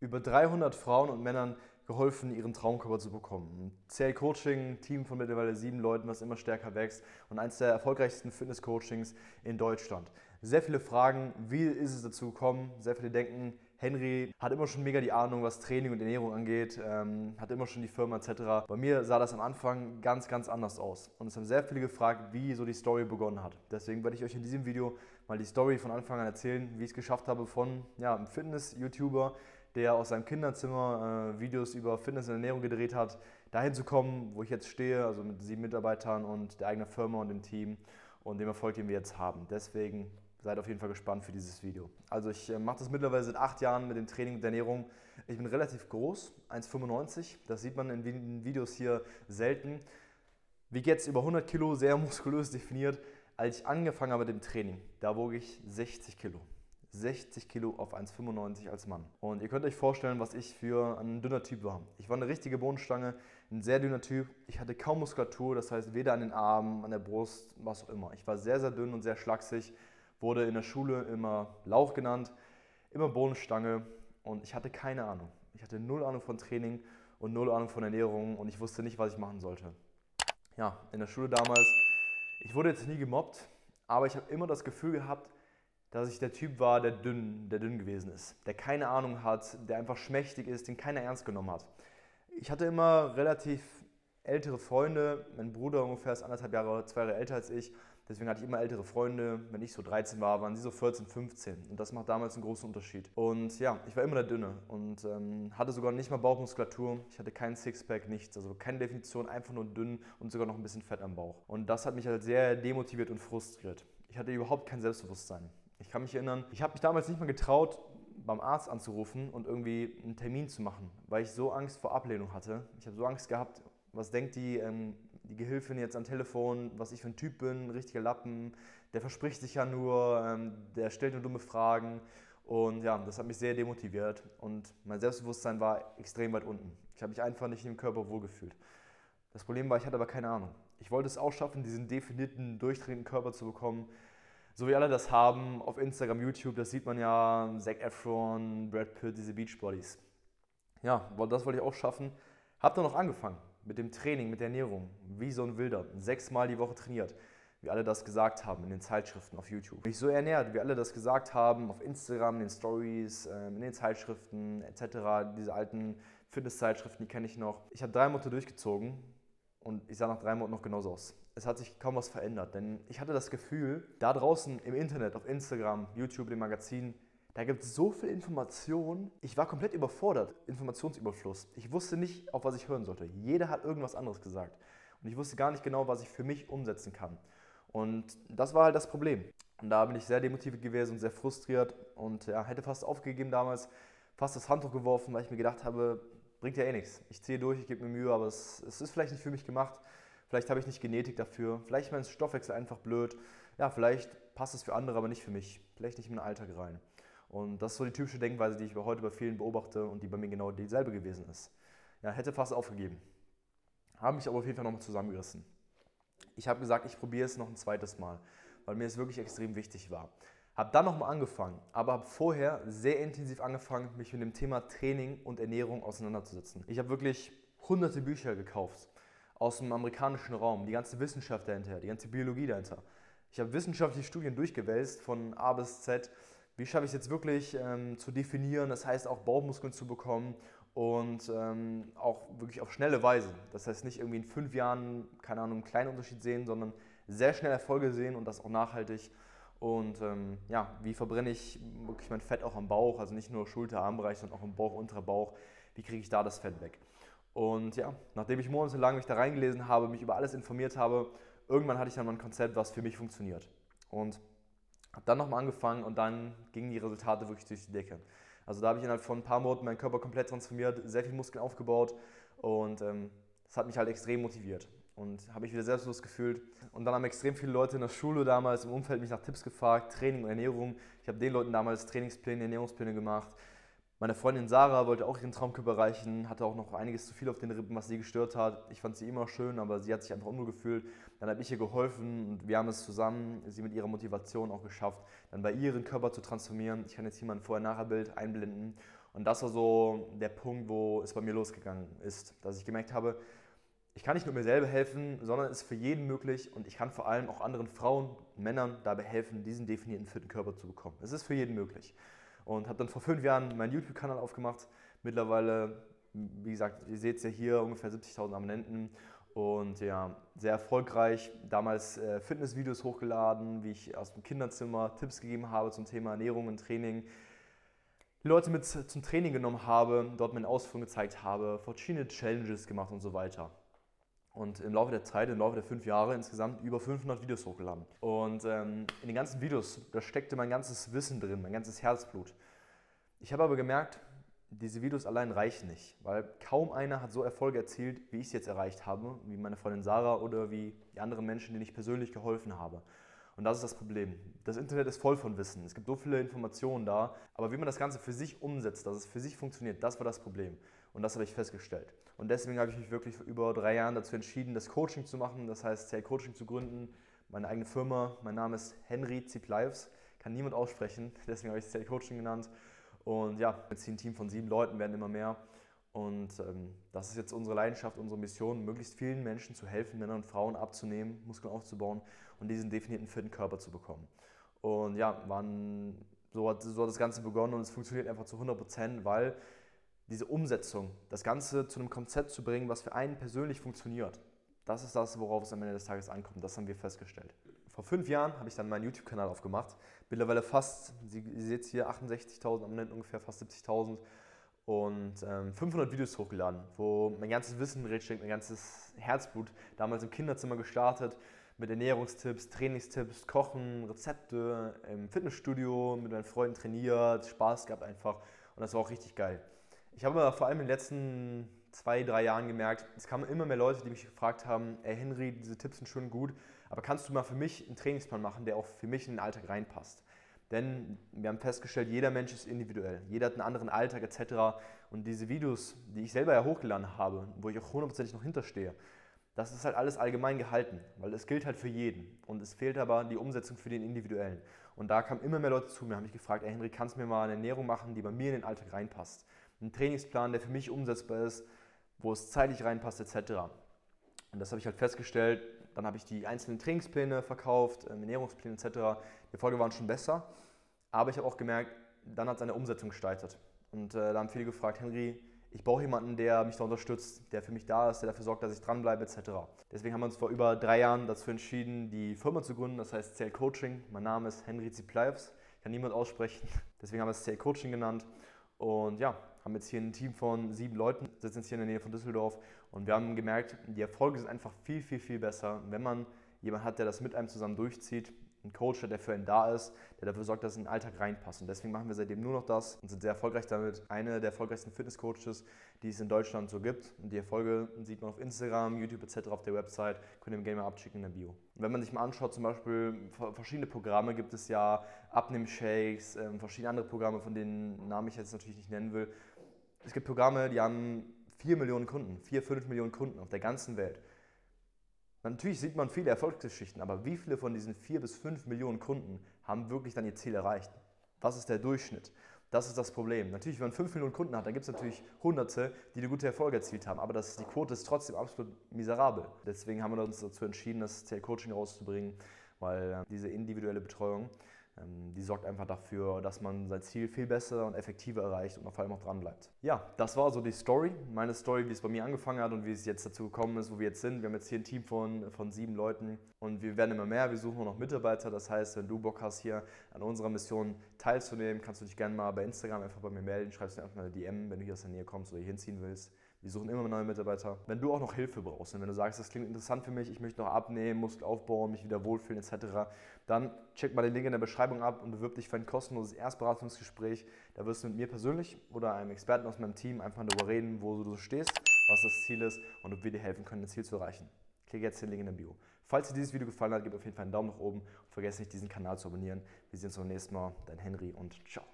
über 300 Frauen und Männern geholfen, ihren Traumkörper zu bekommen. CL Coaching, Team von mittlerweile sieben Leuten, was immer stärker wächst und eines der erfolgreichsten Fitness-Coachings in Deutschland. Sehr viele Fragen, wie ist es dazu gekommen? Sehr viele denken, Henry hat immer schon mega die Ahnung, was Training und Ernährung angeht, ähm, hat immer schon die Firma etc. Bei mir sah das am Anfang ganz, ganz anders aus. Und es haben sehr viele gefragt, wie so die Story begonnen hat. Deswegen werde ich euch in diesem Video mal die Story von Anfang an erzählen, wie ich es geschafft habe von ja, einem Fitness-YouTuber, der aus seinem Kinderzimmer äh, Videos über Fitness und Ernährung gedreht hat, dahin zu kommen, wo ich jetzt stehe, also mit sieben Mitarbeitern und der eigenen Firma und dem Team und dem Erfolg, den wir jetzt haben. Deswegen seid auf jeden Fall gespannt für dieses Video. Also ich äh, mache das mittlerweile seit acht Jahren mit dem Training und Ernährung. Ich bin relativ groß, 1,95. Das sieht man in den Videos hier selten. Wie jetzt über 100 Kilo, sehr muskulös definiert. Als ich angefangen habe mit dem Training, da wog ich 60 Kilo. 60 Kilo auf 1,95 als Mann. Und ihr könnt euch vorstellen, was ich für ein dünner Typ war. Ich war eine richtige Bodenstange, ein sehr dünner Typ. Ich hatte kaum Muskulatur, das heißt weder an den Armen, an der Brust, was auch immer. Ich war sehr, sehr dünn und sehr schlaksig wurde in der Schule immer Lauch genannt, immer Bohnenstange und ich hatte keine Ahnung. Ich hatte null Ahnung von Training und null Ahnung von Ernährung und ich wusste nicht, was ich machen sollte. Ja, in der Schule damals, ich wurde jetzt nie gemobbt, aber ich habe immer das Gefühl gehabt, dass ich der Typ war, der dünn, der dünn gewesen ist, der keine Ahnung hat, der einfach schmächtig ist, den keiner ernst genommen hat. Ich hatte immer relativ ältere Freunde, mein Bruder ungefähr ist anderthalb Jahre, zwei Jahre älter als ich Deswegen hatte ich immer ältere Freunde. Wenn ich so 13 war, waren sie so 14, 15. Und das macht damals einen großen Unterschied. Und ja, ich war immer der Dünne und ähm, hatte sogar nicht mal Bauchmuskulatur. Ich hatte keinen Sixpack, nichts. Also keine Definition, einfach nur dünn und sogar noch ein bisschen Fett am Bauch. Und das hat mich halt sehr demotiviert und frustriert. Ich hatte überhaupt kein Selbstbewusstsein. Ich kann mich erinnern, ich habe mich damals nicht mal getraut, beim Arzt anzurufen und irgendwie einen Termin zu machen, weil ich so Angst vor Ablehnung hatte. Ich habe so Angst gehabt, was denkt die, ähm, die Gehilfin jetzt am Telefon, was ich für ein Typ bin, ein richtiger Lappen, der verspricht sich ja nur, ähm, der stellt nur dumme Fragen. Und ja, das hat mich sehr demotiviert und mein Selbstbewusstsein war extrem weit unten. Ich habe mich einfach nicht im Körper wohlgefühlt. Das Problem war, ich hatte aber keine Ahnung. Ich wollte es auch schaffen, diesen definierten, durchdrehenden Körper zu bekommen, so wie alle das haben auf Instagram, YouTube. Das sieht man ja, Zac Efron, Brad Pitt, diese Beachbodies. Ja, das wollte ich auch schaffen. Hab dann noch angefangen mit dem Training, mit der Ernährung, wie so ein Wilder, sechsmal die Woche trainiert, wie alle das gesagt haben in den Zeitschriften auf YouTube. Mich so ernährt, wie alle das gesagt haben auf Instagram, in den Stories, ähm, in den Zeitschriften etc. Diese alten Fitnesszeitschriften, die kenne ich noch. Ich habe drei Monate durchgezogen und ich sah nach drei Monaten noch genauso aus. Es hat sich kaum was verändert, denn ich hatte das Gefühl, da draußen im Internet, auf Instagram, YouTube, dem Magazin, da gibt es so viel Information. Ich war komplett überfordert. Informationsüberfluss. Ich wusste nicht, auf was ich hören sollte. Jeder hat irgendwas anderes gesagt. Und ich wusste gar nicht genau, was ich für mich umsetzen kann. Und das war halt das Problem. Und da bin ich sehr demotiviert gewesen und sehr frustriert und ja, hätte fast aufgegeben damals, fast das Handtuch geworfen, weil ich mir gedacht habe, bringt ja eh nichts. Ich ziehe durch, ich gebe mir Mühe, aber es, es ist vielleicht nicht für mich gemacht. Vielleicht habe ich nicht Genetik dafür. Vielleicht ist mein Stoffwechsel einfach blöd. Ja, vielleicht passt es für andere, aber nicht für mich. Vielleicht nicht in meinen Alltag rein. Und das ist so die typische Denkweise, die ich heute bei vielen beobachte und die bei mir genau dieselbe gewesen ist. Ja, hätte fast aufgegeben. Habe mich aber auf jeden Fall nochmal zusammengerissen. Ich habe gesagt, ich probiere es noch ein zweites Mal, weil mir es wirklich extrem wichtig war. Habe dann nochmal angefangen, aber habe vorher sehr intensiv angefangen, mich mit dem Thema Training und Ernährung auseinanderzusetzen. Ich habe wirklich hunderte Bücher gekauft aus dem amerikanischen Raum, die ganze Wissenschaft dahinter, die ganze Biologie dahinter. Ich habe wissenschaftliche Studien durchgewälzt von A bis Z wie schaffe ich es jetzt wirklich ähm, zu definieren, das heißt auch Bauchmuskeln zu bekommen und ähm, auch wirklich auf schnelle Weise. Das heißt nicht irgendwie in fünf Jahren, keine Ahnung, einen kleinen Unterschied sehen, sondern sehr schnell Erfolge sehen und das auch nachhaltig. Und ähm, ja, wie verbrenne ich wirklich mein Fett auch am Bauch, also nicht nur Schulter, Armbereich, sondern auch im Bauch, unterer Bauch. Wie kriege ich da das Fett weg? Und ja, nachdem ich monatelang mich da reingelesen habe, mich über alles informiert habe, irgendwann hatte ich dann mal ein Konzept, was für mich funktioniert. Und habe dann nochmal angefangen und dann gingen die Resultate wirklich durch die Decke. Also da habe ich innerhalb von ein paar Monaten meinen Körper komplett transformiert, sehr viel Muskeln aufgebaut und ähm, das hat mich halt extrem motiviert und habe mich wieder selbstbewusst gefühlt. Und dann haben extrem viele Leute in der Schule damals im Umfeld mich nach Tipps gefragt, Training und Ernährung. Ich habe den Leuten damals Trainingspläne, Ernährungspläne gemacht. Meine Freundin Sarah wollte auch ihren Traumkörper erreichen, hatte auch noch einiges zu viel auf den Rippen, was sie gestört hat. Ich fand sie immer schön, aber sie hat sich einfach unwohl gefühlt. Dann habe ich ihr geholfen und wir haben es zusammen, sie mit ihrer Motivation auch geschafft, dann bei ihren Körper zu transformieren. Ich kann jetzt hier mal ein Vorher-Nachher-Bild einblenden. Und das war so der Punkt, wo es bei mir losgegangen ist, dass ich gemerkt habe, ich kann nicht nur mir selber helfen, sondern es ist für jeden möglich und ich kann vor allem auch anderen Frauen, Männern dabei helfen, diesen definierten fitten Körper zu bekommen. Es ist für jeden möglich. Und habe dann vor fünf Jahren meinen YouTube-Kanal aufgemacht. Mittlerweile, wie gesagt, ihr seht es ja hier, ungefähr 70.000 Abonnenten und ja, sehr erfolgreich. Damals äh, Fitnessvideos hochgeladen, wie ich aus dem Kinderzimmer Tipps gegeben habe zum Thema Ernährung und Training. Leute mit zum Training genommen habe, dort meine Ausführungen gezeigt habe, verschiedene Challenges gemacht und so weiter und im Laufe der Zeit, im Laufe der fünf Jahre insgesamt über 500 Videos hochgeladen. Und ähm, in den ganzen Videos, da steckte mein ganzes Wissen drin, mein ganzes Herzblut. Ich habe aber gemerkt, diese Videos allein reichen nicht, weil kaum einer hat so Erfolge erzielt, wie ich es jetzt erreicht habe, wie meine Freundin Sarah oder wie die anderen Menschen, denen ich persönlich geholfen habe. Und das ist das Problem. Das Internet ist voll von Wissen. Es gibt so viele Informationen da, aber wie man das Ganze für sich umsetzt, dass es für sich funktioniert, das war das Problem. Und das habe ich festgestellt. Und deswegen habe ich mich wirklich über drei Jahren dazu entschieden, das Coaching zu machen, das heißt Sale Coaching zu gründen, meine eigene Firma. Mein Name ist Henry Zip Lives, kann niemand aussprechen, deswegen habe ich Sale Coaching genannt. Und ja, jetzt ein Team von sieben Leuten werden immer mehr. Und ähm, das ist jetzt unsere Leidenschaft, unsere Mission, möglichst vielen Menschen zu helfen, Männern und Frauen abzunehmen, Muskeln aufzubauen und diesen definierten fitten Körper zu bekommen. Und ja, waren, so, hat, so hat das Ganze begonnen und es funktioniert einfach zu 100 Prozent, weil diese Umsetzung, das Ganze zu einem Konzept zu bringen, was für einen persönlich funktioniert, das ist das, worauf es am Ende des Tages ankommt. Das haben wir festgestellt. Vor fünf Jahren habe ich dann meinen YouTube-Kanal aufgemacht. Mittlerweile fast, Sie seht hier, 68.000 Abonnenten, ungefähr fast 70.000 und ähm, 500 Videos hochgeladen, wo mein ganzes Wissen drinsteckt, mein ganzes Herzblut. Damals im Kinderzimmer gestartet mit Ernährungstipps, Trainingstipps, Kochen, Rezepte, im Fitnessstudio mit meinen Freunden trainiert, Spaß gehabt einfach und das war auch richtig geil. Ich habe aber vor allem in den letzten zwei, drei Jahren gemerkt, es kamen immer mehr Leute, die mich gefragt haben, ey Henry, diese Tipps sind schon gut, aber kannst du mal für mich einen Trainingsplan machen, der auch für mich in den Alltag reinpasst? Denn wir haben festgestellt, jeder Mensch ist individuell, jeder hat einen anderen Alltag etc. Und diese Videos, die ich selber ja hochgeladen habe, wo ich auch hundertprozentig noch hinterstehe, das ist halt alles allgemein gehalten, weil es gilt halt für jeden. Und es fehlt aber die Umsetzung für den Individuellen. Und da kamen immer mehr Leute zu mir, haben mich gefragt, ey Henry, kannst du mir mal eine Ernährung machen, die bei mir in den Alltag reinpasst? Einen Trainingsplan, der für mich umsetzbar ist, wo es zeitlich reinpasst etc. Und das habe ich halt festgestellt. Dann habe ich die einzelnen Trainingspläne verkauft, ähm, Ernährungspläne etc. Die Folge waren schon besser, aber ich habe auch gemerkt, dann hat der Umsetzung gestaltet. Und äh, da haben viele gefragt, Henry, ich brauche jemanden, der mich da unterstützt, der für mich da ist, der dafür sorgt, dass ich dranbleibe etc. Deswegen haben wir uns vor über drei Jahren dazu entschieden, die Firma zu gründen, das heißt Sale Coaching. Mein Name ist Henry Ziplives, kann niemand aussprechen. Deswegen haben wir es Sale Coaching genannt. Und ja, haben jetzt hier ein Team von sieben Leuten, sitzen jetzt hier in der Nähe von Düsseldorf und wir haben gemerkt, die Erfolge sind einfach viel, viel, viel besser, wenn man jemanden hat, der das mit einem zusammen durchzieht ein Coach, der für einen da ist, der dafür sorgt, dass es in den Alltag reinpasst. Und deswegen machen wir seitdem nur noch das und sind sehr erfolgreich damit. Eine der erfolgreichsten Fitnesscoaches, die es in Deutschland so gibt. Und die Erfolge sieht man auf Instagram, YouTube etc. auf der Website. Könnt ihr im Game mal abschicken in der Bio. Und wenn man sich mal anschaut, zum Beispiel verschiedene Programme gibt es ja, Abnimm-Shakes, ähm, verschiedene andere Programme, von denen Namen ich jetzt natürlich nicht nennen will. Es gibt Programme, die haben 4 Millionen Kunden, 4, 5 Millionen Kunden auf der ganzen Welt. Natürlich sieht man viele Erfolgsgeschichten, aber wie viele von diesen 4 bis 5 Millionen Kunden haben wirklich dann ihr Ziel erreicht? Was ist der Durchschnitt? Das ist das Problem. Natürlich, wenn man 5 Millionen Kunden hat, dann gibt es natürlich Hunderte, die gute Erfolge erzielt haben, aber das, die Quote ist trotzdem absolut miserabel. Deswegen haben wir uns dazu entschieden, das CL-Coaching rauszubringen, weil äh, diese individuelle Betreuung die sorgt einfach dafür, dass man sein Ziel viel besser und effektiver erreicht und vor allem auch dran bleibt. Ja, das war so die Story, meine Story, wie es bei mir angefangen hat und wie es jetzt dazu gekommen ist, wo wir jetzt sind. Wir haben jetzt hier ein Team von, von sieben Leuten und wir werden immer mehr. Wir suchen noch Mitarbeiter. Das heißt, wenn du Bock hast, hier an unserer Mission teilzunehmen, kannst du dich gerne mal bei Instagram einfach bei mir melden. Schreibst mir einfach mal eine DM, wenn du hier aus der Nähe kommst oder hier hinziehen willst. Wir suchen immer neue Mitarbeiter. Wenn du auch noch Hilfe brauchst und wenn du sagst, das klingt interessant für mich, ich möchte noch abnehmen, Muskel aufbauen, mich wieder wohlfühlen etc., dann check mal den Link in der Beschreibung ab und bewirb dich für ein kostenloses Erstberatungsgespräch. Da wirst du mit mir persönlich oder einem Experten aus meinem Team einfach darüber reden, wo du stehst, was das Ziel ist und ob wir dir helfen können, das Ziel zu erreichen. Klicke jetzt den Link in der Bio. Falls dir dieses Video gefallen hat, gib auf jeden Fall einen Daumen nach oben und vergesse nicht, diesen Kanal zu abonnieren. Wir sehen uns beim nächsten Mal. Dein Henry und ciao.